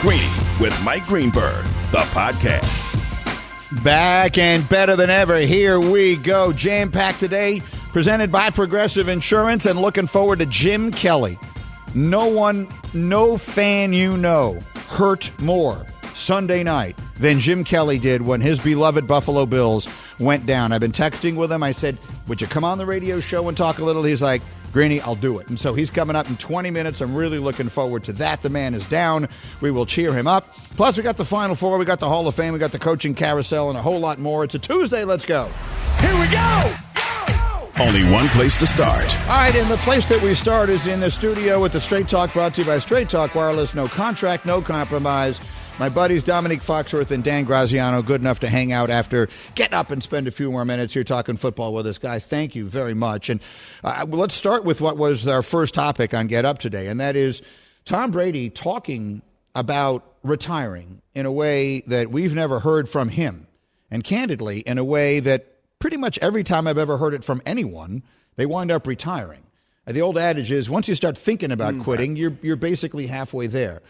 Greeny with Mike Greenberg, the podcast. Back and better than ever. Here we go. Jam packed today, presented by Progressive Insurance, and looking forward to Jim Kelly. No one, no fan you know hurt more Sunday night than Jim Kelly did when his beloved Buffalo Bills went down. I've been texting with him. I said, Would you come on the radio show and talk a little? He's like, Greeny, I'll do it. And so he's coming up in 20 minutes. I'm really looking forward to that. The man is down. We will cheer him up. Plus, we got the Final Four, we got the Hall of Fame, we got the coaching carousel, and a whole lot more. It's a Tuesday. Let's go. Here we go. Only one place to start. All right, and the place that we start is in the studio with the Straight Talk brought to you by Straight Talk Wireless. No contract, no compromise. My buddies Domonique Foxworth and Dan Graziano, good enough to hang out after getting up and spend a few more minutes here talking football with us, guys. Thank you very much. And uh, let's start with what was our first topic on Get Up today, and that is Tom Brady talking about retiring in a way that we've never heard from him, and candidly, in a way that pretty much every time I've ever heard it from anyone, they wind up retiring. The old adage is once you start thinking about mm, quitting, you're, you're basically halfway there.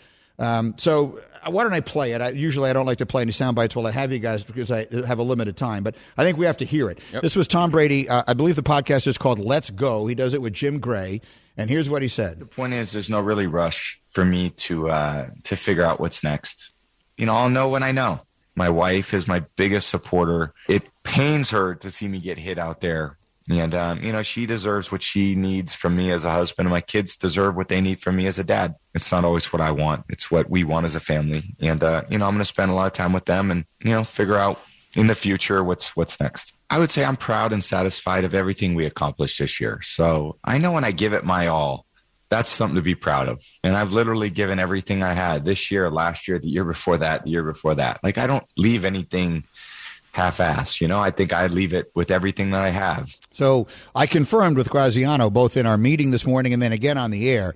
Um, so uh, why don't I play it? I, usually I don't like to play any sound bites while I have you guys because I have a limited time, but I think we have to hear it. Yep. This was Tom Brady. Uh, I believe the podcast is called Let's Go. He does it with Jim Gray. And here's what he said. The point is, there's no really rush for me to uh, to figure out what's next. You know, I'll know when I know. My wife is my biggest supporter. It pains her to see me get hit out there and, um, you know, she deserves what she needs from me as a husband, and my kids deserve what they need from me as a dad. It's not always what I want, it's what we want as a family. And, uh, you know, I'm going to spend a lot of time with them and, you know, figure out in the future what's what's next. I would say I'm proud and satisfied of everything we accomplished this year. So I know when I give it my all, that's something to be proud of. And I've literally given everything I had this year, last year, the year before that, the year before that. Like I don't leave anything half-ass. You know, I think I'd leave it with everything that I have. So I confirmed with Graziano both in our meeting this morning and then again on the air.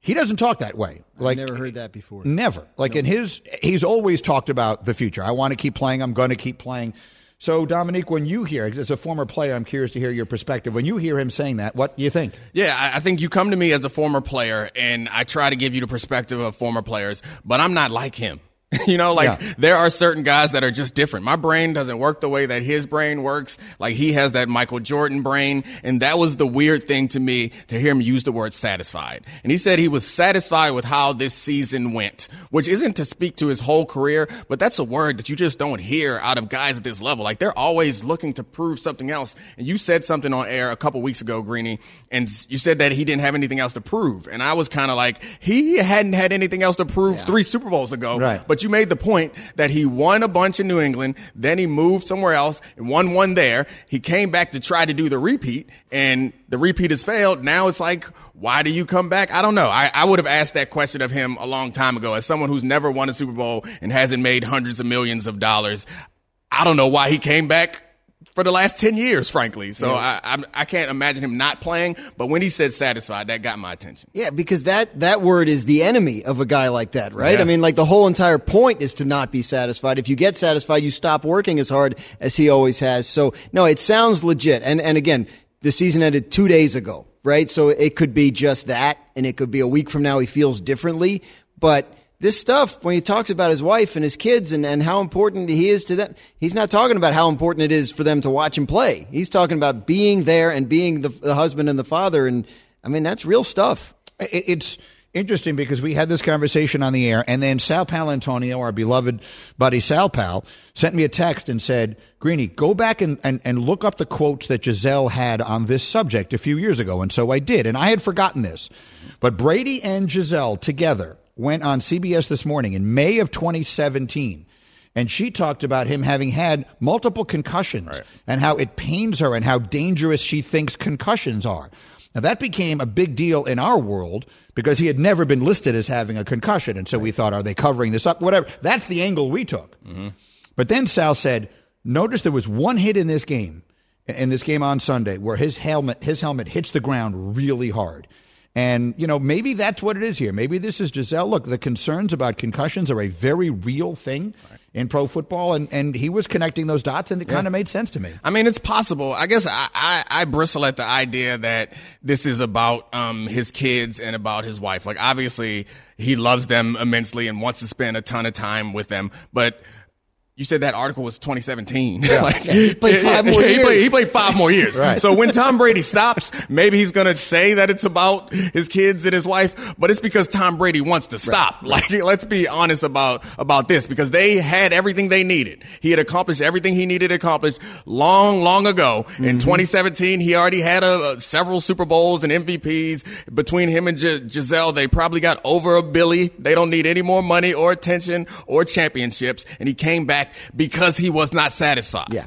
He doesn't talk that way. Like I've never heard that before. Never. Like nope. in his, he's always talked about the future. I want to keep playing. I'm going to keep playing. So, Domonique, when you hear, as a former player, I'm curious to hear your perspective. When you hear him saying that, what do you think? Yeah, I think you come to me as a former player, and I try to give you the perspective of former players, but I'm not like him. You know, like yeah. there are certain guys that are just different. My brain doesn't work the way that his brain works. Like he has that Michael Jordan brain. And that was the weird thing to me to hear him use the word satisfied. And he said he was satisfied with how this season went, which isn't to speak to his whole career, but that's a word that you just don't hear out of guys at this level. Like they're always looking to prove something else. And you said something on air a couple weeks ago, Greeny, and you said that he didn't have anything else to prove. And I was kind of like, he hadn't had anything else to prove yeah. three Super Bowls ago. Right. But you made the point that he won a bunch in New England, then he moved somewhere else and won one there. He came back to try to do the repeat and the repeat has failed. Now it's like, why do you come back? I don't know. I, I would have asked that question of him a long time ago as someone who's never won a Super Bowl and hasn't made hundreds of millions of dollars. I don't know why he came back for the last 10 years, frankly. So yeah. I, I, I can't imagine him not playing. But when he said satisfied, that got my attention. Yeah, because that, that word is the enemy of a guy like that, right? Yeah. I mean, like the whole entire point is to not be satisfied. If you get satisfied, you stop working as hard as he always has. So no, it sounds legit. And, and again, the season ended two days ago, right? So it could be just that. And it could be a week from now he feels differently. But this stuff, when he talks about his wife and his kids and, and how important he is to them, he's not talking about how important it is for them to watch him play. He's talking about being there and being the, the husband and the father. And I mean, that's real stuff. It's interesting because we had this conversation on the air, and then Sal Paolantonio, our beloved buddy Sal Pal, sent me a text and said, Greeny, go back and, and, and look up the quotes that Gisele had on this subject a few years ago. And so I did, and I had forgotten this. But Brady and Gisele together went on CBS this morning in May of 2017 and she talked about him having had multiple concussions right. and how it pains her and how dangerous she thinks concussions are. Now, that became a big deal in our world because he had never been listed as having a concussion. And so we thought, are they covering this up? Whatever. That's the angle we took. Mm-hmm. But then Sal said, notice there was one hit in this game, in this game on Sunday, where his helmet, his helmet hits the ground really hard. And, you know, maybe that's what it is here. Maybe this is Gisele. Look, the concerns about concussions are a very real thing right. in pro football. And, and he was connecting those dots, and it yeah. kind of made sense to me. I mean, it's possible. I guess I, I, I bristle at the idea that this is about um, his kids and about his wife. Like, obviously, he loves them immensely and wants to spend a ton of time with them. But you said that article was 2017. Yeah. like, yeah, he played five more years. He played, he played five more years. right. So when Tom Brady stops, maybe he's going to say that it's about his kids and his wife, but it's because Tom Brady wants to stop. Right. Like, let's be honest about, about this because they had everything they needed. He had accomplished everything he needed to accomplish long, long ago. Mm-hmm. In 2017, he already had a, a, several Super Bowls and MVPs between him and G- Gisele. They probably got over a billy. They don't need any more money or attention or championships. And he came back back because he was not satisfied. Yeah.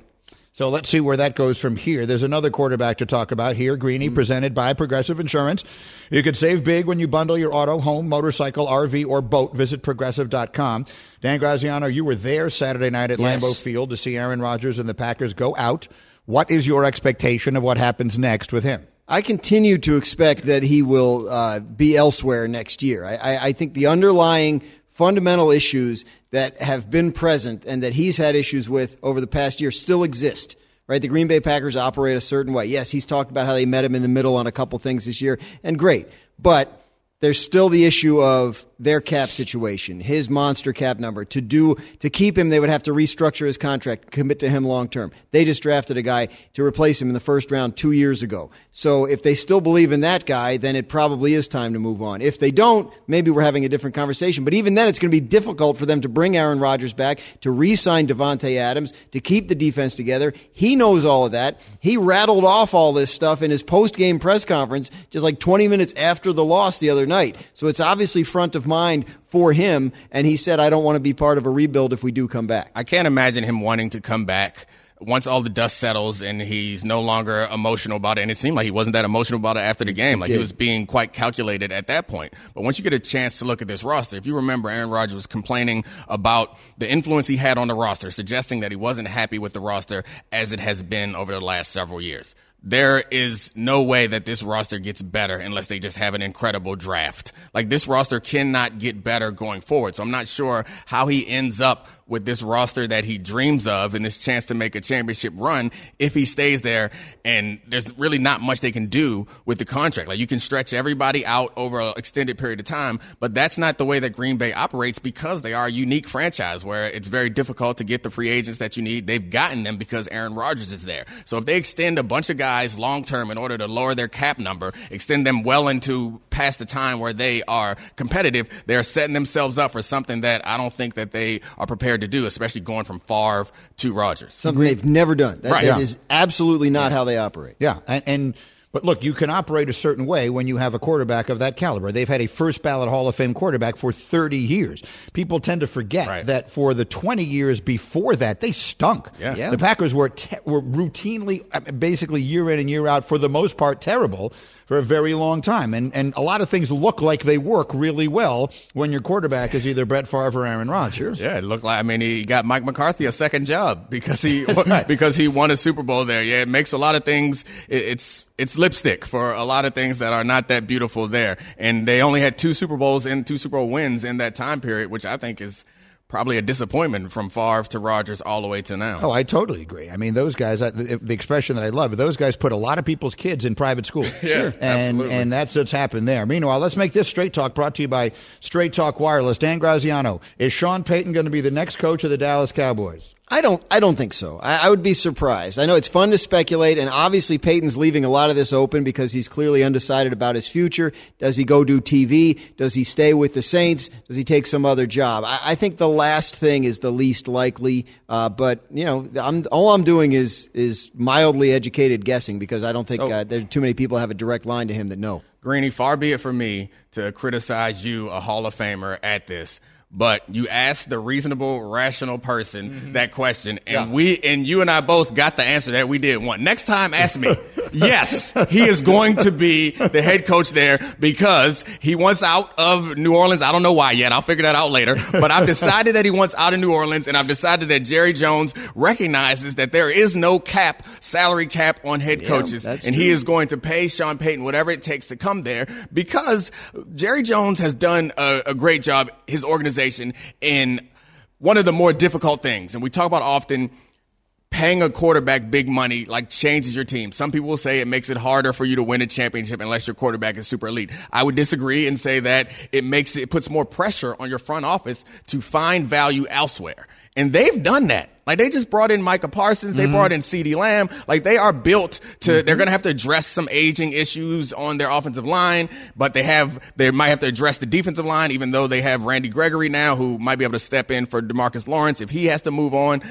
So let's see where that goes from here. There's another quarterback to talk about here. Greeny, mm-hmm. presented by Progressive Insurance. You can save big when you bundle your auto, home, motorcycle, RV, or boat. Visit progressive.com. Dan Graziano, you were there Saturday night at yes. Lambeau Field to see Aaron Rodgers and the Packers go out. What is your expectation of what happens next with him? I continue to expect that he will uh, be elsewhere next year. I, I, I think the underlying fundamental issues that have been present and that he's had issues with over the past year still exist. Right, the Green Bay Packers operate a certain way. Yes, he's talked about how they met him in the middle on a couple things this year, and great. But there's still the issue of their cap situation, his monster cap number. To do to keep him, they would have to restructure his contract, commit to him long term. They just drafted a guy to replace him in the first round two years ago. So if they still believe in that guy, then it probably is time to move on. If they don't, maybe we're having a different conversation. But even then, it's going to be difficult for them to bring Aaron Rodgers back, to re-sign Davante Adams, to keep the defense together. He knows all of that. He rattled off all this stuff in his post-game press conference just like 20 minutes after the loss the other night. So it's obviously front of mind for him. And he said, I don't want to be part of a rebuild if we do come back. I can't imagine him wanting to come back once all the dust settles and he's no longer emotional about it, and it seemed like he wasn't that emotional about it after the game, like he, he was being quite calculated at that point. But once you get a chance to look at this roster, if you remember, Aaron Rodgers was complaining about the influence he had on the roster, suggesting that he wasn't happy with the roster as it has been over the last several years there is no way that this roster gets better unless they just have an incredible draft. Like this roster cannot get better going forward. So I'm not sure how he ends up with this roster that he dreams of and this chance to make a championship run if he stays there. And there's really not much they can do with the contract. Like you can stretch everybody out over an extended period of time, but that's not the way that Green Bay operates because they are a unique franchise where it's very difficult to get the free agents that you need. They've gotten them because Aaron Rodgers is there. So if they extend a bunch of guys long term in order to lower their cap number, extend them well into past the time where they are competitive, they're setting themselves up for something that I don't think that they are prepared to do, especially going from Favre to Rodgers. Something they've never done. That, right. that yeah. is absolutely not how they operate. Yeah, and, and but look, you can operate a certain way when you have a quarterback of that caliber. They've had a first ballot Hall of Fame quarterback for 30 years. People tend to forget right. that for the 20 years before that, they stunk. Yeah. yeah. The Packers were te- were routinely, uh, basically year in and year out, for the most part, terrible for a very long time. And and a lot of things look like they work really well when your quarterback is either Brett Favre or Aaron Rodgers. Yeah, it looked like I mean he got Mike McCarthy a second job because he right. because he won a Super Bowl there. Yeah, it makes a lot of things it, it's it's lipstick for a lot of things that are not that beautiful there. And they only had two Super Bowls and two Super Bowl wins in that time period, which I think is probably a disappointment from Favre to Rodgers all the way to now. Oh, I totally agree. I mean, those guys, the, the expression that I love, those guys put a lot of people's kids in private school. yeah, sure. And, absolutely. and that's what's happened there. Meanwhile, let's make this Straight Talk brought to you by Straight Talk Wireless. Dan Graziano, is Sean Payton going to be the next coach of the Dallas Cowboys? I don't. I don't think so. I, I, would be surprised. I know it's fun to speculate, and obviously Payton's leaving a lot of this open because he's clearly undecided about his future. Does he go do TV? Does he stay with the Saints? Does he take some other job? I, I think the last thing is the least likely. Uh, but you know, I'm, all I'm doing is is mildly educated guessing because I don't think so, uh, there too many people have a direct line to him that know. Greeny, far be it from me to criticize you, a Hall of Famer, at this. But you asked the reasonable, rational person mm-hmm. that question, and yeah. we and you and I both got the answer that we didn't want. Next time, ask me. yes, he is going to be the head coach there because he wants out of New Orleans. I don't know why yet. I'll figure that out later. But I've decided that he wants out of New Orleans, and I've decided that Jerry Jones recognizes that there is no cap, salary cap on head coaches, and true. he is going to pay Sean Payton whatever it takes to come there because Jerry Jones has done a, a great job. His organization organization in one of the more difficult things. And we talk about often paying a quarterback big money like changes your team. Some people will say it makes it harder for you to win a championship unless your quarterback is super elite. I would disagree and say that it makes it puts more pressure on your front office to find value elsewhere. And they've done that. Like they just brought in Micah Parsons, they mm-hmm. brought in CeeDee Lamb. Like they are built to, mm-hmm. they're to have to address some aging issues on their offensive line, but they have, they might have to address the defensive line, even though they have Randy Gregory now who might be able to step in for Demarcus Lawrence if he has to move on.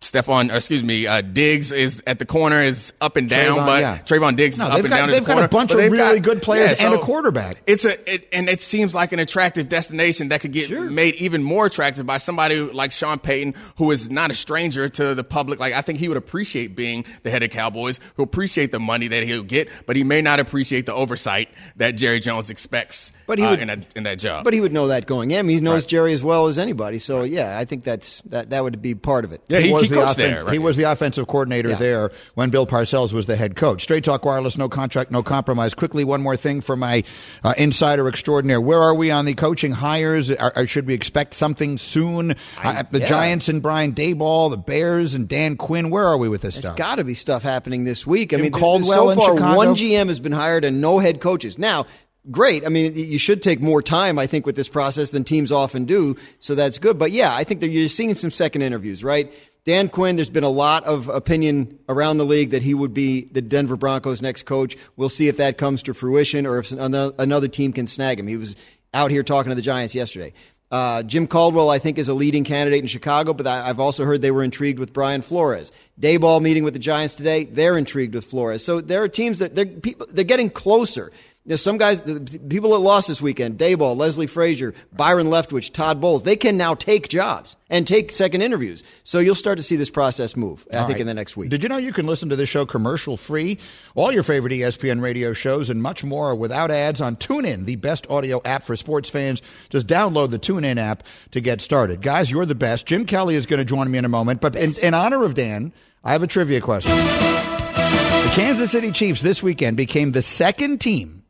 Stefon, excuse me, uh, Diggs is at the corner is up and down, Trevon, but yeah. Trevon Diggs no, is up and got, down. They've the got corner, a bunch of really got, good players yeah, and a quarterback. It's a it, and it seems like an attractive destination that could get sure. made even more attractive by somebody like Sean Payton, who is not a stranger to the public. Like I think he would appreciate being the head of Cowboys, who appreciate the money that he'll get, but he may not appreciate the oversight that Jerry Jones expects but he uh, would, in, that, in that job. But he would know that going in. He knows right. Jerry as well as anybody. So yeah, I think that's that that would be part of it. Yeah, he, he was he the offen- there. Right? He was the offensive coordinator yeah. there when Bill Parcells was the head coach. Straight Talk Wireless, no contract, no compromise. Quickly, one more thing for my uh, insider extraordinaire. Where are we on the coaching hires? Are, are, should we expect something soon? I, uh, the yeah. Giants and Brian Daboll, the Bears and Dan Quinn. Where are we with this There's stuff? got to be stuff happening this week. I Jim mean, Caldwell so far, one GM has been hired and no head coaches. Now, great. I mean, you should take more time, I think, with this process than teams often do. So that's good. But yeah, I think that you're seeing some second interviews, right? Dan Quinn, there's been a lot of opinion around the league that he would be the Denver Broncos' next coach. We'll see if that comes to fruition or if another team can snag him. He was out here talking to the Giants yesterday. Uh, Jim Caldwell, I think, is a leading candidate in Chicago, but I, have also heard they were intrigued with Brian Flores. Daboll meeting with the Giants today, they're intrigued with Flores. So there are teams that they're, people, they're getting closer. There's some guys, the people that lost this weekend, Daboll, Leslie Frazier, Byron Leftwich, Todd Bowles, they can now take jobs and take second interviews. So you'll start to see this process move, I All think, right. in the next week. Did you know you can listen to this show commercial free? All your favorite ESPN radio shows and much more without ads on TuneIn, the best audio app for sports fans. Just download the TuneIn app to get started. Guys, you're the best. Jim Kelly is going to join me in a moment. But in, in honor of Dan, I have a trivia question. The Kansas City Chiefs this weekend became the second team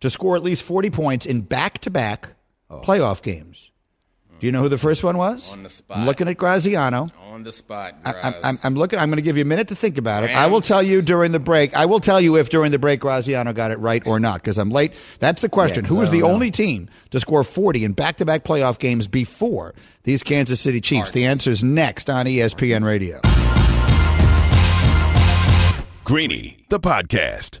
to score at least 40 points in back to oh. back playoff games. Do you know who the first one was? On the spot. I'm looking at Graziano. On the spot. I, am I'm looking. I'm going to give you a minute to think about it. I will tell you during the break. I will tell you if during the break Graziano got it right or not because I'm late. That's the question. Yeah, who was the know. only team to score 40 in back-to-back playoff games before these Kansas City Chiefs? The answer is next on ESPN Radio. Greeny, the podcast.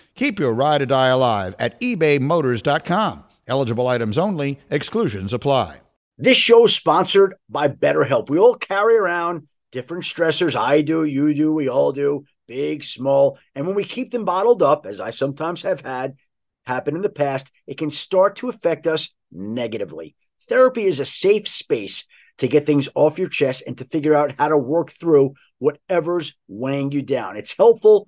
Keep your ride or die alive at ebaymotors.com. Eligible items only, exclusions apply. This show is sponsored by BetterHelp. We all carry around different stressors. I do, you do, we all do, big, small. And when we keep them bottled up, as I sometimes have had happen in the past, it can start to affect us negatively. Therapy is a safe space to get things off your chest and to figure out how to work through whatever's weighing you down. It's helpful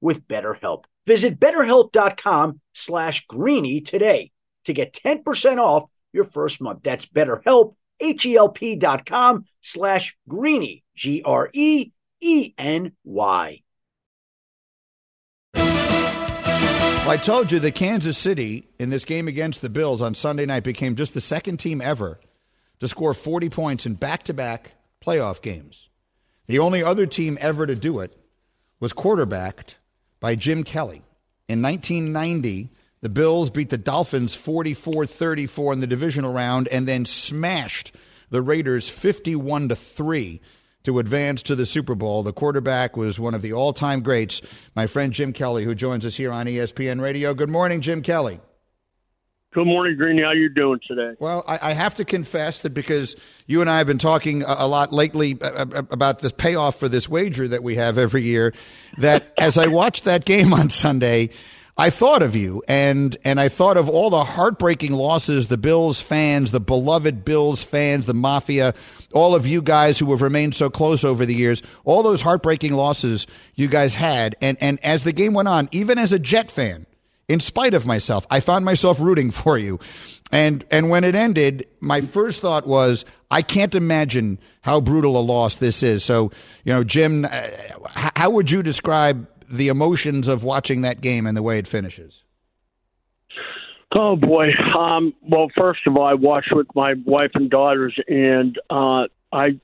with BetterHelp. Visit betterhelp.com slash greeny today to get 10% off your first month. That's betterhelp, H-E-L-P dot com slash greeny, G-R-E-E-N-Y. I told you that Kansas City in this game against the Bills on Sunday night became just the second team ever to score 40 points in back to back playoff games. The only other team ever to do it was quarterbacked by Jim Kelly. In 1990, the Bills beat the Dolphins 44 34 in the divisional round and then smashed the Raiders 51 to 3 to advance to the Super Bowl. The quarterback was one of the all time greats, my friend Jim Kelly, who joins us here on ESPN Radio. Good morning, Jim Kelly. Good morning, Greeny. How you doing today? Well, I, I, have to confess that because you and I have been talking a, a lot lately about the payoff for this wager that we have every year, that as I watched that game on Sunday, I thought of you and and I thought of all the heartbreaking losses the Bills fans, the beloved Bills fans, the mafia, all of you guys who have remained so close over the years, all those heartbreaking losses you guys had and and as the game went on, even as a Jet fan, in spite of myself. I found myself rooting for you. And and when it ended, my first thought was, I can't imagine how brutal a loss this is. So, you know, Jim, uh, how would you describe the emotions of watching that game and the way it finishes? Oh boy. Um, well, first of all, I watched with my wife and daughters, and uh, I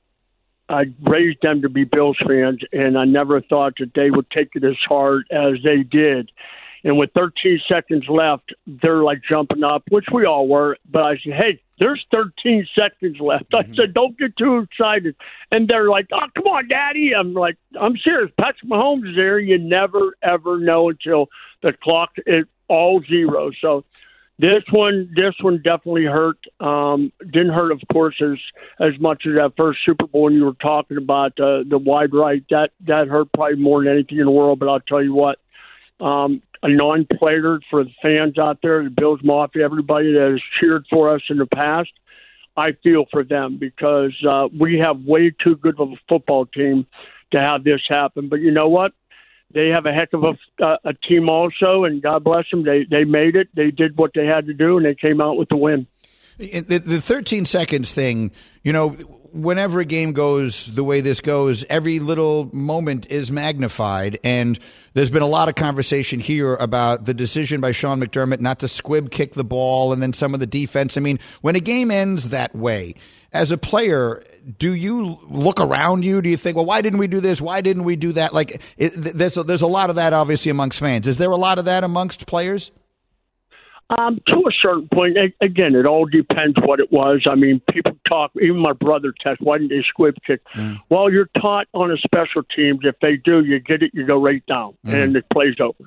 I raised them to be Bills fans, and I never thought that they would take it as hard as they did. And with 13 seconds left, they're like jumping up, which we all were. But I said, hey, there's 13 seconds left. Mm-hmm. I said, don't get too excited. And they're like, oh, come on, Daddy. I'm like, I'm serious. Patrick Mahomes is there. You never, ever know until the clock is all zero. So this one, this one definitely hurt. Um, didn't hurt, of course, as as much as that first Super Bowl when you were talking about uh, the wide right. That that hurt probably more than anything in the world. But I'll tell you what, um, a non-player for the fans out there, the Bills Mafia, everybody that has cheered for us in the past. I feel for them because uh, we have way too good of a football team to have this happen. But you know what? They have a heck of a, uh, a team also, and God bless them. They they made it. They did what they had to do, and they came out with the win. The, the 13 seconds thing, you know, whenever a game goes the way this goes, every little moment is magnified. And there's been a lot of conversation here about the decision by Sean McDermott not to squib kick the ball and then some of the defense. I mean, when a game ends that way, as a player, do you look around you? Do you think, well, why didn't we do this? Why didn't we do that? Like, it, there's a, there's a lot of that obviously amongst fans. Is there a lot of that amongst players? Um, to a certain point, again, it all depends what it was. I mean, people talk. Even my brother test. Why didn't they squib kick? Mm. Well, you're taught on a special teams. If they do, you get it. You go right down, mm. and it plays over.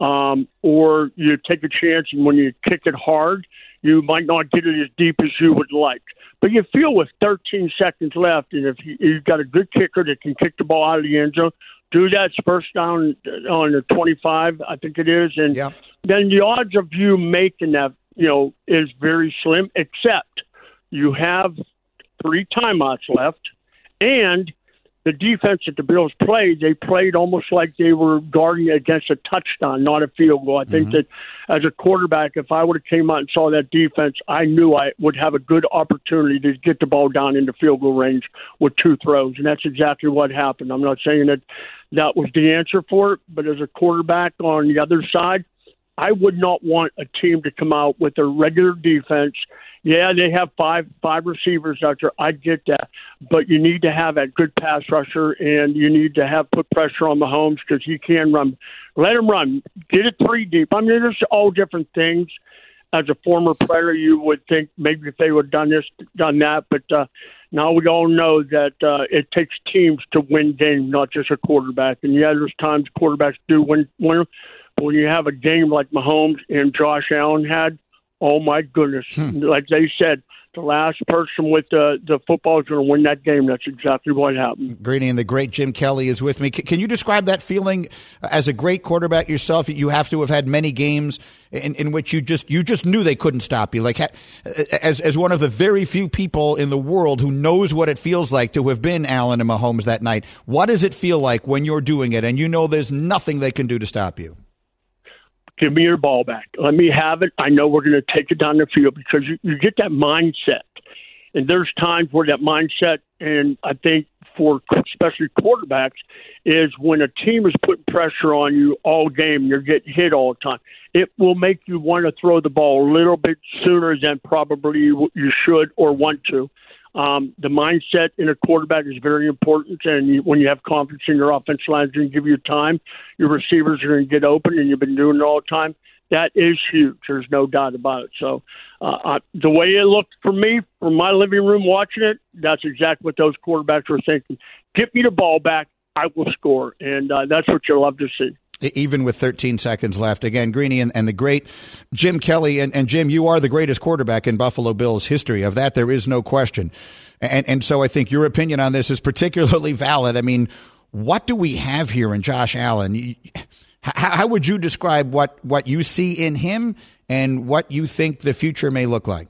Um, or you take a chance, and when you kick it hard, you might not get it as deep as you would like. But you feel with 13 seconds left, and if you, you've got a good kicker that can kick the ball out of the end zone, do that first down on the 25, I think it is, and. Yeah then the odds of you making that, you know, is very slim, except you have three timeouts left and the defense that the Bills played, they played almost like they were guarding against a touchdown, not a field goal. I think mm-hmm. that as a quarterback, if I would have came out and saw that defense, I knew I would have a good opportunity to get the ball down into field goal range with two throws, and that's exactly what happened. I'm not saying that that was the answer for it, but as a quarterback on the other side, I would not want a team to come out with a regular defense. Yeah, they have five five receivers out there. I get that, but you need to have a good pass rusher, and you need to have put pressure on the Mahomes because he can run. Let him run. Get it three deep. I mean, there's all different things. As a former player, you would think maybe if they would have done this, done that, but uh, now we all know that uh, it takes teams to win games, not just a quarterback. And yeah, there's times quarterbacks do win. win when you have a game like Mahomes and Josh Allen had, oh my goodness, hmm. like they said, the last person with the the football is going to win that game. That's exactly what happened. Greeny and the great Jim Kelly is with me. C- can you describe that feeling as a great quarterback yourself? You have to have had many games in, in which you just you just knew they couldn't stop you. Like as as one of the very few people in the world who knows what it feels like to have been Allen and Mahomes that night. What does it feel like when you're doing it and you know there's nothing they can do to stop you? Give me your ball back. Let me have it. I know we're going to take it down the field because you, you get that mindset. And there's times where that mindset, and I think for especially quarterbacks, is when a team is putting pressure on you all game and you're getting hit all the time. It will make you want to throw the ball a little bit sooner than probably you should or want to. Um, the mindset in a quarterback is very important, and you, when you have confidence in your offensive line, it's going to give you time. Your receivers are going to get open, and you've been doing it all the time. That is huge. There's no doubt about it. So, uh, uh, the way it looked for me from my living room watching it, that's exactly what those quarterbacks were thinking. Get me the ball back, I will score, and uh, that's what you love to see even with 13 seconds left. Again, Greeny and, and the great Jim Kelly. And, and, Jim, you are the greatest quarterback in Buffalo Bills history. Of that, there is no question. And, and so I think your opinion on this is particularly valid. I mean, what do we have here in Josh Allen? How, how would you describe what, what you see in him and what you think the future may look like?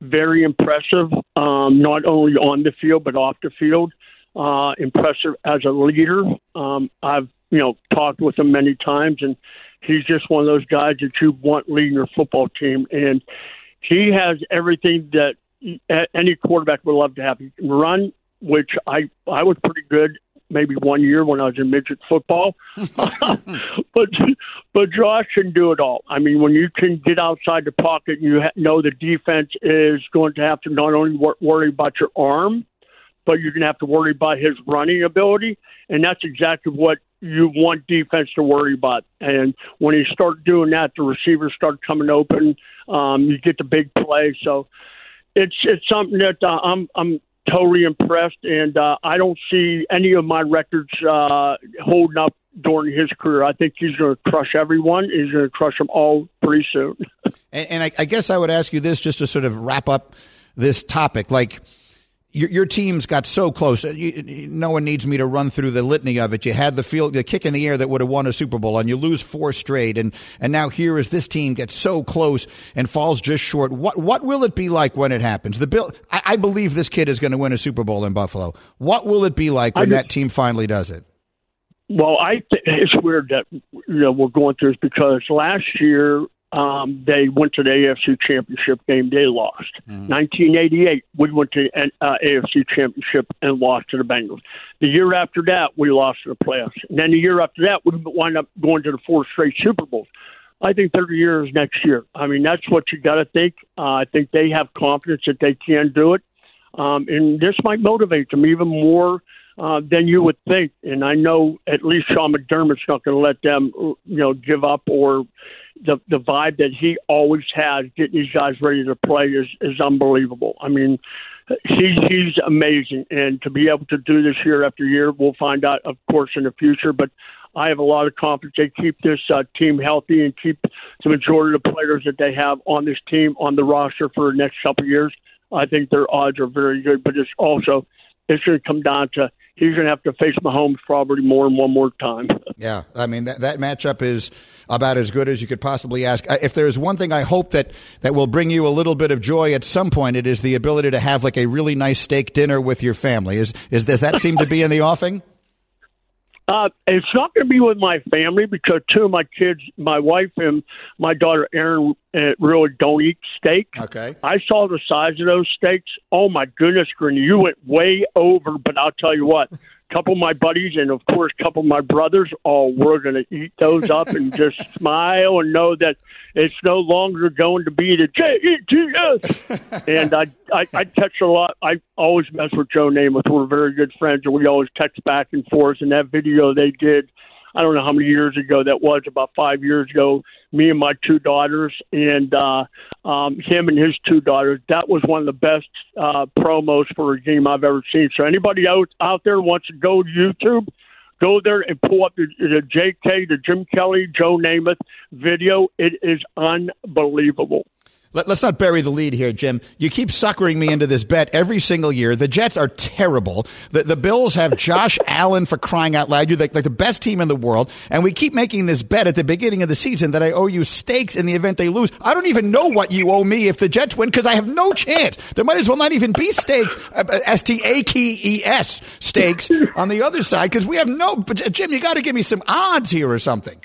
Very impressive, um, not only on the field, but off the field. Uh, impressive as a leader. Um, I've you know, talked with him many times, and he's just one of those guys that you want leading your football team. And he has everything that any quarterback would love to have. He can run, which I I was pretty good maybe one year when I was in midget football. but but Josh can do it all. I mean, when you can get outside the pocket, and you ha- know the defense is going to have to not only wor- worry about your arm, but you're going to have to worry about his running ability, and that's exactly what you want defense to worry about. And when you start doing that, the receivers start coming open. Um, you get the big play. So it's it's something that uh, I'm I'm totally impressed, and uh, I don't see any of my records uh, holding up during his career. I think he's going to crush everyone. He's going to crush them all pretty soon. and, and I, I guess I would ask you this just to sort of wrap up this topic, like your, your teams got so close. Uh, you, no one needs me to run through the litany of it. You had the field, the kick in the air that would have won a Super Bowl, and you lose four straight. And and now here is this team gets so close and falls just short. What what will it be like when it happens? The Bill, I, I believe this kid is going to win a Super Bowl in Buffalo. What will it be like when that team finally does it? Well, I th- it's weird that you know we're going through this because last year um, they went to the AFC Championship game. They lost. Mm-hmm. 1988, we went to the uh, AFC Championship and lost to the Bengals. The year after that, we lost to the playoffs. And then the year after that, we wound up going to the four straight Super Bowls. I think 30 years next year. I mean, that's what you got to think. Uh, I think they have confidence that they can do it. Um, and this might motivate them even more uh, than you would think. And I know at least Sean McDermott's not going to let them, you know, give up or the the vibe that he always has, getting these guys ready to play is is unbelievable. I mean, he's he's amazing, and to be able to do this year after year, we'll find out, of course, in the future. But I have a lot of confidence they keep this uh, team healthy and keep the majority of the players that they have on this team on the roster for the next couple of years. I think their odds are very good, but it's also it's going to come down to he's going to have to face Mahomes probably more than one more time. Yeah, I mean that that matchup is about as good as you could possibly ask. If there's one thing I hope that that will bring you a little bit of joy at some point, it is the ability to have like a really nice steak dinner with your family. Is is does that seem to be in the offing? Uh, it's not going to be with my family because two of my kids, my wife and my daughter Erin, uh, really don't eat steak. Okay. I saw the size of those steaks. Oh my goodness, Green, you went way over. But I'll tell you what, couple of my buddies and of course a couple of my brothers all we're going to eat those up and just smile and know that it's no longer going to be the J-E-T-S. and I, I I text a lot. I always mess with Joe Namath. We're very good friends and we always text back and forth. And that video they did I don't know how many years ago that was, about five years ago, me and my two daughters and uh, um, him and his two daughters. That was one of the best uh, promos for a game I've ever seen. So anybody out out there wants to go to YouTube, go there and pull up the, the JK, the Jim Kelly, Joe Namath video. It is unbelievable. Let, us not bury the lead here, Jim. You keep suckering me into this bet every single year. The Jets are terrible. The, the Bills have Josh Allen for crying out loud. You're like, like the best team in the world. And we keep making this bet at the beginning of the season that I owe you stakes in the event they lose. I don't even know what you owe me if the Jets win because I have no chance. There might as well not even be stakes, uh, uh, S T A K E S stakes on the other side because we have no. But Jim, you got to give me some odds here or something.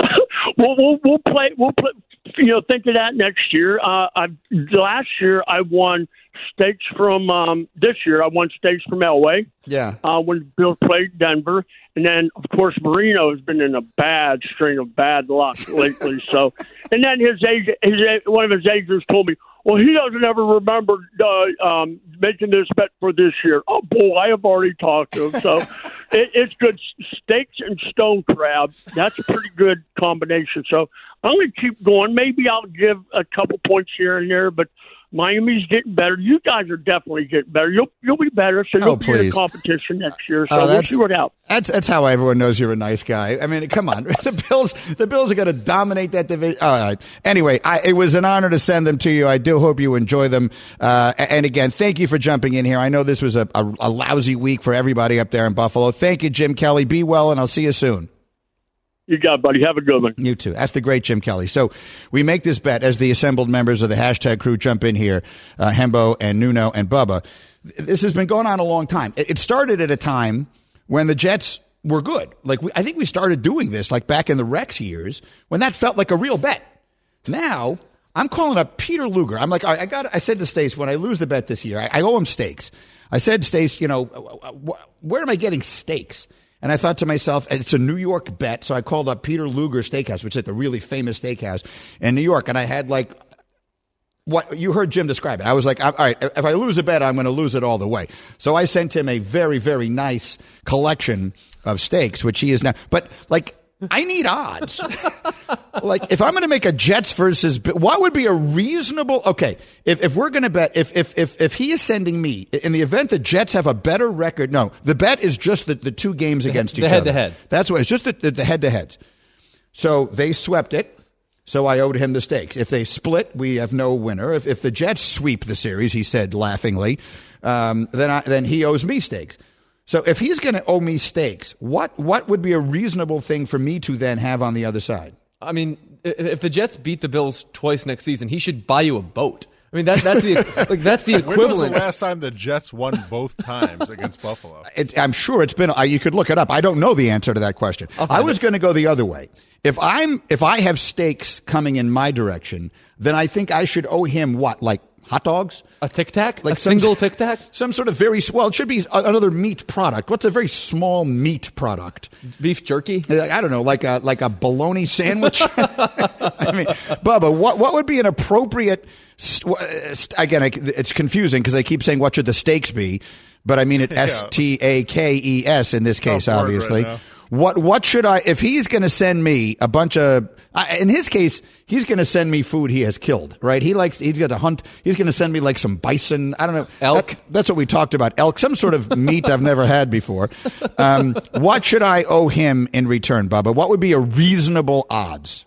we'll, we'll, we'll play. We'll play you know, think of that next year. Uh, I last year I won stakes from um, this year. I won stakes from Elway. Yeah. Uh, when Bill played Denver, and then of course Marino has been in a bad string of bad luck lately. so, and then his agent, his one of his agents told me, well, he doesn't ever remember uh, um, making this bet for this year. Oh boy, I have already talked to him. So it, it's good. Steaks and stone crab. That's a pretty good combination. So I'm going to keep going. Maybe I'll give a couple points here and there, but Miami's getting better. You guys are definitely getting better. You'll you'll be better, so you'll oh, be in the competition next year. So oh, we'll see what happens. That's that's how everyone knows you're a nice guy. I mean, come on, the Bills the Bills are going to dominate that division. All right. Anyway, I, it was an honor to send them to you. I do hope you enjoy them. Uh, and again, thank you for jumping in here. I know this was a, a, a lousy week for everybody up there in Buffalo. Thank you, Jim Kelly. Be well, and I'll see you soon. You got it, buddy. Have a good one. You too. That's the great Jim Kelly. So we make this bet as the assembled members of the hashtag crew jump in here, uh, Hembo and Nuno and Bubba. This has been going on a long time. It started at a time when the Jets were good. Like we, I think we started doing this like back in the Rex years when that felt like a real bet. Now I'm calling up Peter Luger. I'm like, I got. I said to Stace when I lose the bet this year, I, I owe him stakes. I said, Stace, you know, where am I getting stakes? And I thought to myself, it's a New York bet. So I called up Peter Luger Steakhouse, which is the really famous steakhouse in New York. And I had like what you heard Jim describe it. I was like, all right, if I lose a bet, I'm going to lose it all the way. So I sent him a very, very nice collection of steaks, which he is now. But like, I need odds. like, if I'm going to make a Jets versus, what would be a reasonable? Okay, if, if we're going to bet, if, if if if he is sending me in the event the Jets have a better record, no, the bet is just the, the two games against the each head other. The head to head. That's what it's just the, the head to heads. So they swept it. So I owed him the stakes. If they split, we have no winner. If, if the Jets sweep the series, he said laughingly, um, then I, then he owes me stakes. So if he's going to owe me stakes, what what would be a reasonable thing for me to then have on the other side? I mean, if the Jets beat the Bills twice next season, he should buy you a boat. I mean that that's the like that's the equivalent. When was the last time the Jets won both times against Buffalo? It, I'm sure it's been. You could look it up. I don't know the answer to that question. I was going to go the other way. If I'm if I have stakes coming in my direction, then I think I should owe him what like hot dogs? A Tic Tac? Like a some, single Tic Tac? Some sort of very well. It should be another meat product. What's a very small meat product? Beef jerky? Uh, I don't know, like a like a bologna sandwich. I mean, Bubba, what what would be an appropriate? Uh, again, it's confusing because I keep saying what should the stakes be, but I mean it S T A K E S in this oh, case, obviously. Right what what should I if he's going to send me a bunch of in his case he's going to send me food he has killed right? He likes he's got to hunt he's going to send me like some bison. I don't know. Elk? that, that's what we talked about. Elk some sort of meat I've never had before. Um, what should I owe him in return Bubba? What would be a reasonable odds?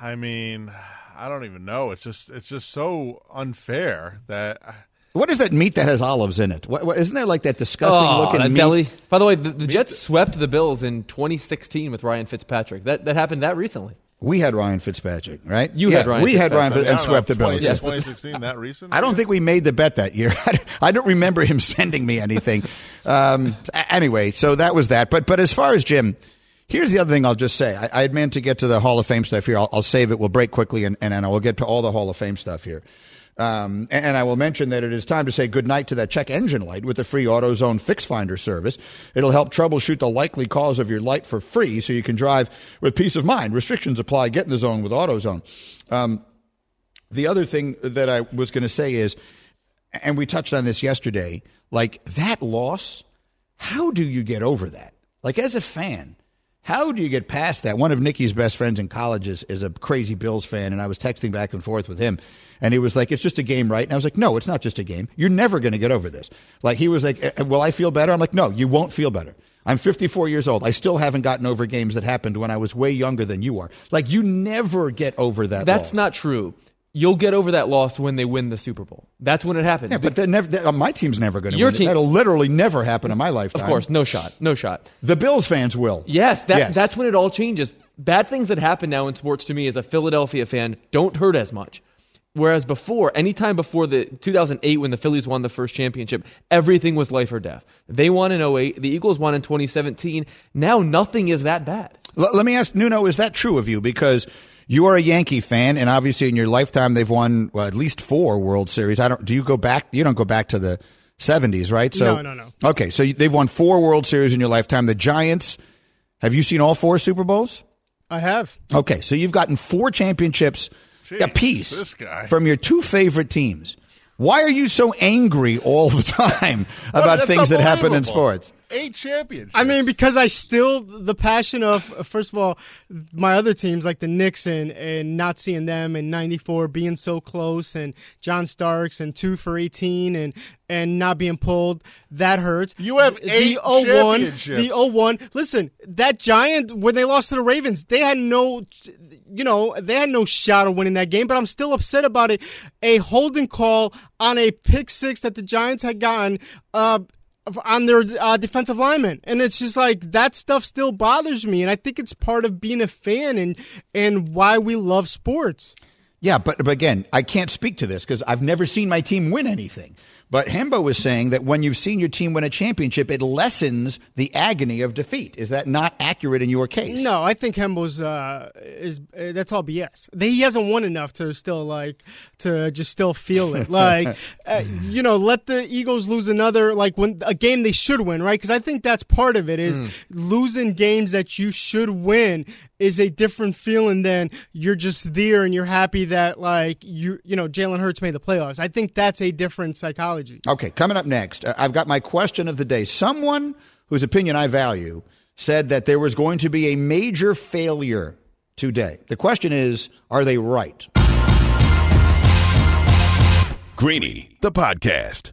I mean I don't even know. It's just it's just so unfair that what is that meat that has olives in it? What, what, isn't there like that disgusting oh, looking that meat? Deli. By the way, the, the Jets swept the Bills in 2016 with Ryan Fitzpatrick. That that happened that recently. We had Ryan Fitzpatrick, right? You yeah, had Ryan. We had Ryan and swept the Bills. Yes. 2016, that recent? I don't think we made the bet that year. I don't remember him sending me anything. um, anyway, so that was that. But but as far as Jim, here's the other thing I'll just say. I, I had meant to get to the Hall of Fame stuff here. I'll, I'll save it. We'll break quickly, and, and, and I will get to all the Hall of Fame stuff here. Um, and I will mention that it is time to say goodnight to that check engine light with the free AutoZone Fix Finder service. It'll help troubleshoot the likely cause of your light for free so you can drive with peace of mind. Restrictions apply. Get in the zone with AutoZone. Um, the other thing that I was going to say is, and we touched on this yesterday, like that loss, how do you get over that? Like as a fan, how do you get past that? One of Nikki's best friends in college is, is a crazy Bills fan, and I was texting back and forth with him. And he was like, it's just a game, right? And I was like, no, it's not just a game. You're never going to get over this. Like, he was like, will I feel better? I'm like, no, you won't feel better. I'm 54 years old. I still haven't gotten over games that happened when I was way younger than you are. Like you never get over that. That's loss. not true. You'll get over that loss when they win the Super Bowl. That's when it happens. Yeah, but never, uh, my team's never going to Your win. it. team- That'll literally never happen in my lifetime. of course, no shot, no shot. The Bills fans will. Yes, that, Yes. that's when it all changes. Bad things that happen now in sports to me as a Philadelphia fan don't hurt as much. Whereas before, anytime before the 2008 when the Phillies won the first championship, everything was life or death. They won in 08, the Eagles won in 2017. Now nothing is that bad. L- let me ask Nuno, is that true of you? Because you are a Yankee fan, and obviously in your lifetime they've won well, at least four World Series. I don't. Do you go back? You don't go back to the seventies, right? So No, no, no. Okay, so they've won four World Series in your lifetime. The Giants. Have you seen all four Super Bowls? I have. Okay, so you've gotten four championships apiece this guy. from your two favorite teams. Why are you so angry all the time about things that happen in sports? Eight championships. I mean, because I still the passion of first of all my other teams like the Knicks and, and not seeing them in '94 being so close and John Starks and two for 18 and and not being pulled that hurts. You have eight the 01, championships. The 01. Listen, that Giant when they lost to the Ravens, they had no. You know, they had no shot of winning that game, but I'm still upset about it. A holding call on a pick six that the Giants had gotten, uh, on their uh, defensive lineman, and it's just like that stuff still bothers me, and I think it's part of being a fan and and why we love sports. Yeah, but, but again, I can't speak to this because I've never seen my team win anything. But Hembo was saying that when you've seen your team win a championship, it lessens the agony of defeat. Is that not accurate in your case? No, I think Hembo's uh, is uh, that's all BS. He hasn't won enough to still like to just still feel it. Like uh, you know, let the Eagles lose another like when a game they should win, right? Because I think that's part of it is losing games that you should win is a different feeling than you're just there and you're happy that like you you know Jalen Hurts made the playoffs. I think that's a different psychology. Okay, coming up next, uh, I've got my question of the day. Someone whose opinion I value said that there was going to be a major failure today. The question is, are they right? Greeny, the podcast.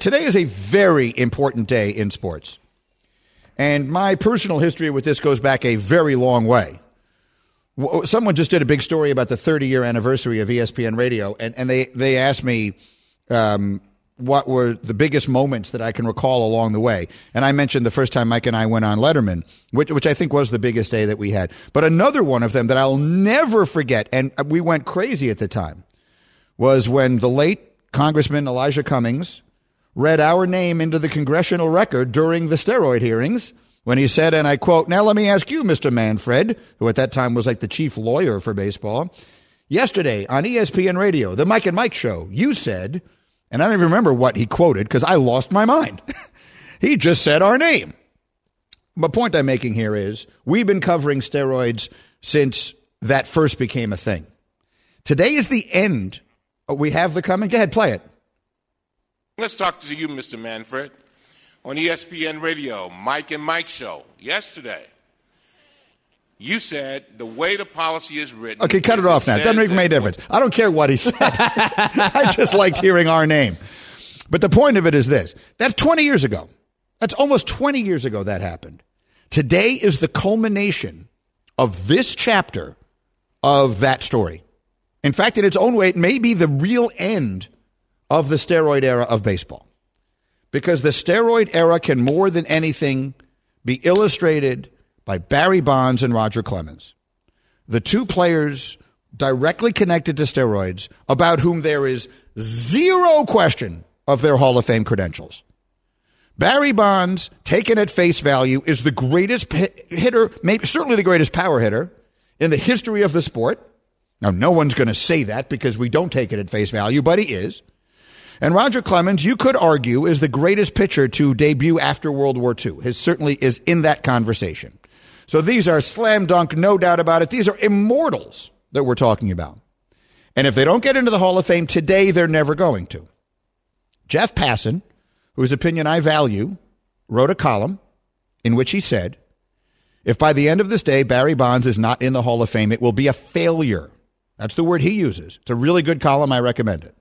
Today is a very important day in sports. And my personal history with this goes back a very long way. Someone just did a big story about the 30 year anniversary of ESPN Radio, and, and they, they asked me um, what were the biggest moments that I can recall along the way. And I mentioned the first time Mike and I went on Letterman, which, which I think was the biggest day that we had. But another one of them that I'll never forget, and we went crazy at the time, was when the late Congressman Elijah Cummings read our name into the congressional record during the steroid hearings when he said, and I quote, Now let me ask you, Mr. Manfred, who at that time was like the chief lawyer for baseball. Yesterday on ESPN Radio, the Mike and Mike show, you said, and I don't even remember what he quoted because I lost my mind. he just said our name. The point I'm making here is we've been covering steroids since that first became a thing. Today is the end. We have the coming. Go ahead, play it. Let's talk to you, Mr. Manfred, on ESPN Radio, Mike and Mike show yesterday. You said the way the policy is written. Okay, cut it off now. It doesn't says make any difference. I don't care what he said. I just liked hearing our name. But the point of it is this that's 20 years ago. That's almost 20 years ago that happened. Today is the culmination of this chapter of that story. In fact, in its own way, it may be the real end of the steroid era of baseball. Because the steroid era can more than anything be illustrated by Barry Bonds and Roger Clemens. the two players directly connected to steroids about whom there is zero question of their Hall of Fame credentials. Barry Bonds, taken at face value, is the greatest hitter, maybe certainly the greatest power hitter in the history of the sport. Now, no one's going to say that because we don't take it at face value, but he is. And Roger Clemens, you could argue, is the greatest pitcher to debut after World War II. His certainly is in that conversation. So these are slam dunk, no doubt about it. These are immortals that we're talking about. And if they don't get into the Hall of Fame today, they're never going to. Jeff Passan, whose opinion I value, wrote a column in which he said, if by the end of this day Barry Bonds is not in the Hall of Fame, it will be a failure. That's the word he uses. It's a really good column. I recommend it.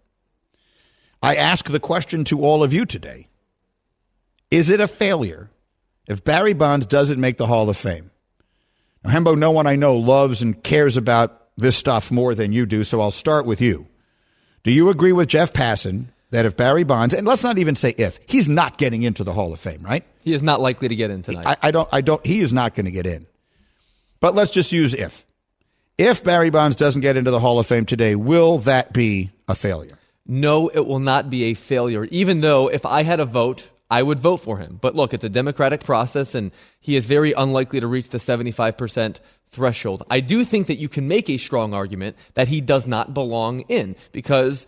I ask the question to all of you today Is it a failure if Barry Bonds doesn't make the Hall of Fame? Now, Hembo, no one I know loves and cares about this stuff more than you do, so I'll start with you. Do you agree with Jeff Passan that if Barry Bonds, and let's not even say if, he's not getting into the Hall of Fame, right? He is not likely to get in tonight. I, I don't, I don't, he is not going to get in. But let's just use if. If Barry Bonds doesn't get into the Hall of Fame today, will that be a failure? No, it will not be a failure, even though if I had a vote, I would vote for him. But look, it's a democratic process, and he is very unlikely to reach the 75% threshold. I do think that you can make a strong argument that he does not belong in because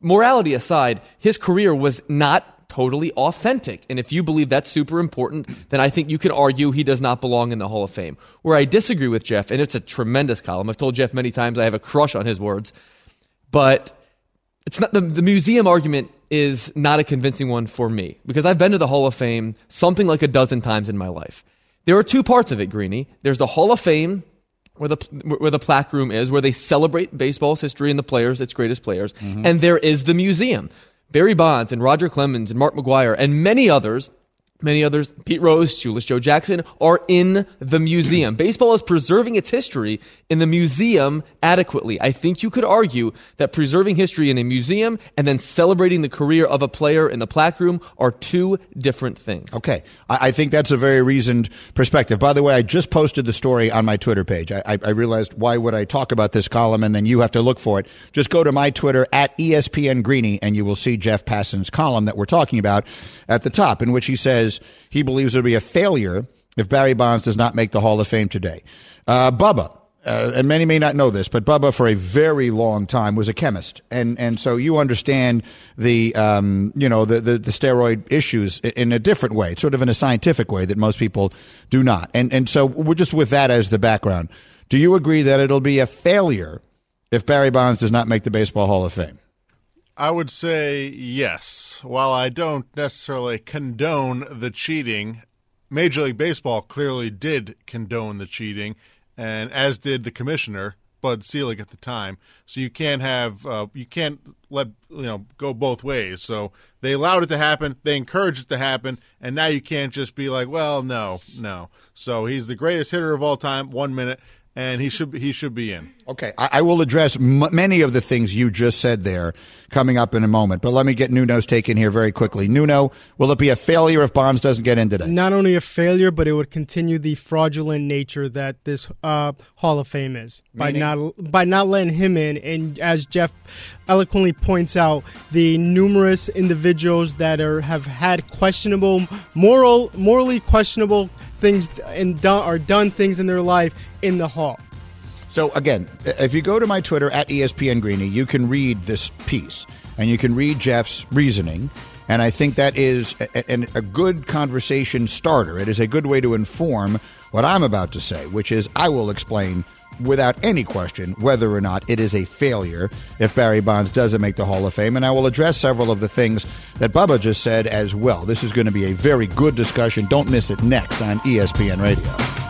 morality aside, his career was not totally authentic. And if you believe that's super important, then I think you can argue he does not belong in the Hall of Fame. Where I disagree with Jeff, and it's a tremendous column. I've told Jeff many times I have a crush on his words, but it's not the, the museum argument is not a convincing one for me because I've been to the Hall of Fame something like a dozen times in my life. There are two parts of it, Greeny. There's the Hall of Fame where the where the plaque room is, where they celebrate baseball's history and the players, its greatest players, mm-hmm. and there is the museum. Barry Bonds and Roger Clemens and Mark McGwire and many others Many others, Pete Rose, Shoeless Joe Jackson, are in the museum. Baseball is preserving its history in the museum adequately. I think you could argue that preserving history in a museum and then celebrating the career of a player in the plaque room are two different things. Okay. I, I think that's a very reasoned perspective. By the way, I just posted the story on my Twitter page. I, I, I realized why would I talk about this column and then you have to look for it. Just go to my Twitter at ESPN Greeny and you will see Jeff Passan's column that we're talking about at the top in which he says, says he believes it'll be a failure if Barry Bonds does not make the Hall of Fame today. Uh, Bubba, uh, and many may not know this, but Bubba for a very long time was a chemist, and and so you understand the um, you know the, the, the steroid issues in a different way, sort of in a scientific way that most people do not, and and so we're just with that as the background. Do you agree that it'll be a failure if Barry Bonds does not make the Baseball Hall of Fame? I would say yes. While I don't necessarily condone the cheating, Major League Baseball clearly did condone the cheating, and as did the commissioner, Bud Selig, at the time. So you can't have uh, you can't let you know go both ways. So they allowed it to happen, they encouraged it to happen, and now you can't just be like, well, no, no. So he's the greatest hitter of all time. One minute and he should he should be in. Okay, I, I will address m- many of the things you just said there coming up in a moment. But let me get Nuno's take in here very quickly. Nuno, will it be a failure if Bonds doesn't get in today? Not only a failure, but it would continue the fraudulent nature that this uh, Hall of Fame is Meaning? by not by not letting him in. And as Jeff eloquently points out, the numerous individuals that are have had questionable moral morally questionable things and done are done things in their life in the hall. So again, if you go to my Twitter at ESPN Greeny, you can read this piece and you can read Jeff's reasoning. And I think that is a, a, good conversation starter. It is a good way to inform what I'm about to say, which is I will explain without any question whether or not it is a failure if Barry Bonds doesn't make the Hall of Fame. And I will address several of the things that Bubba just said as well. This is going to be a very good discussion. Don't miss it next on ESPN Radio.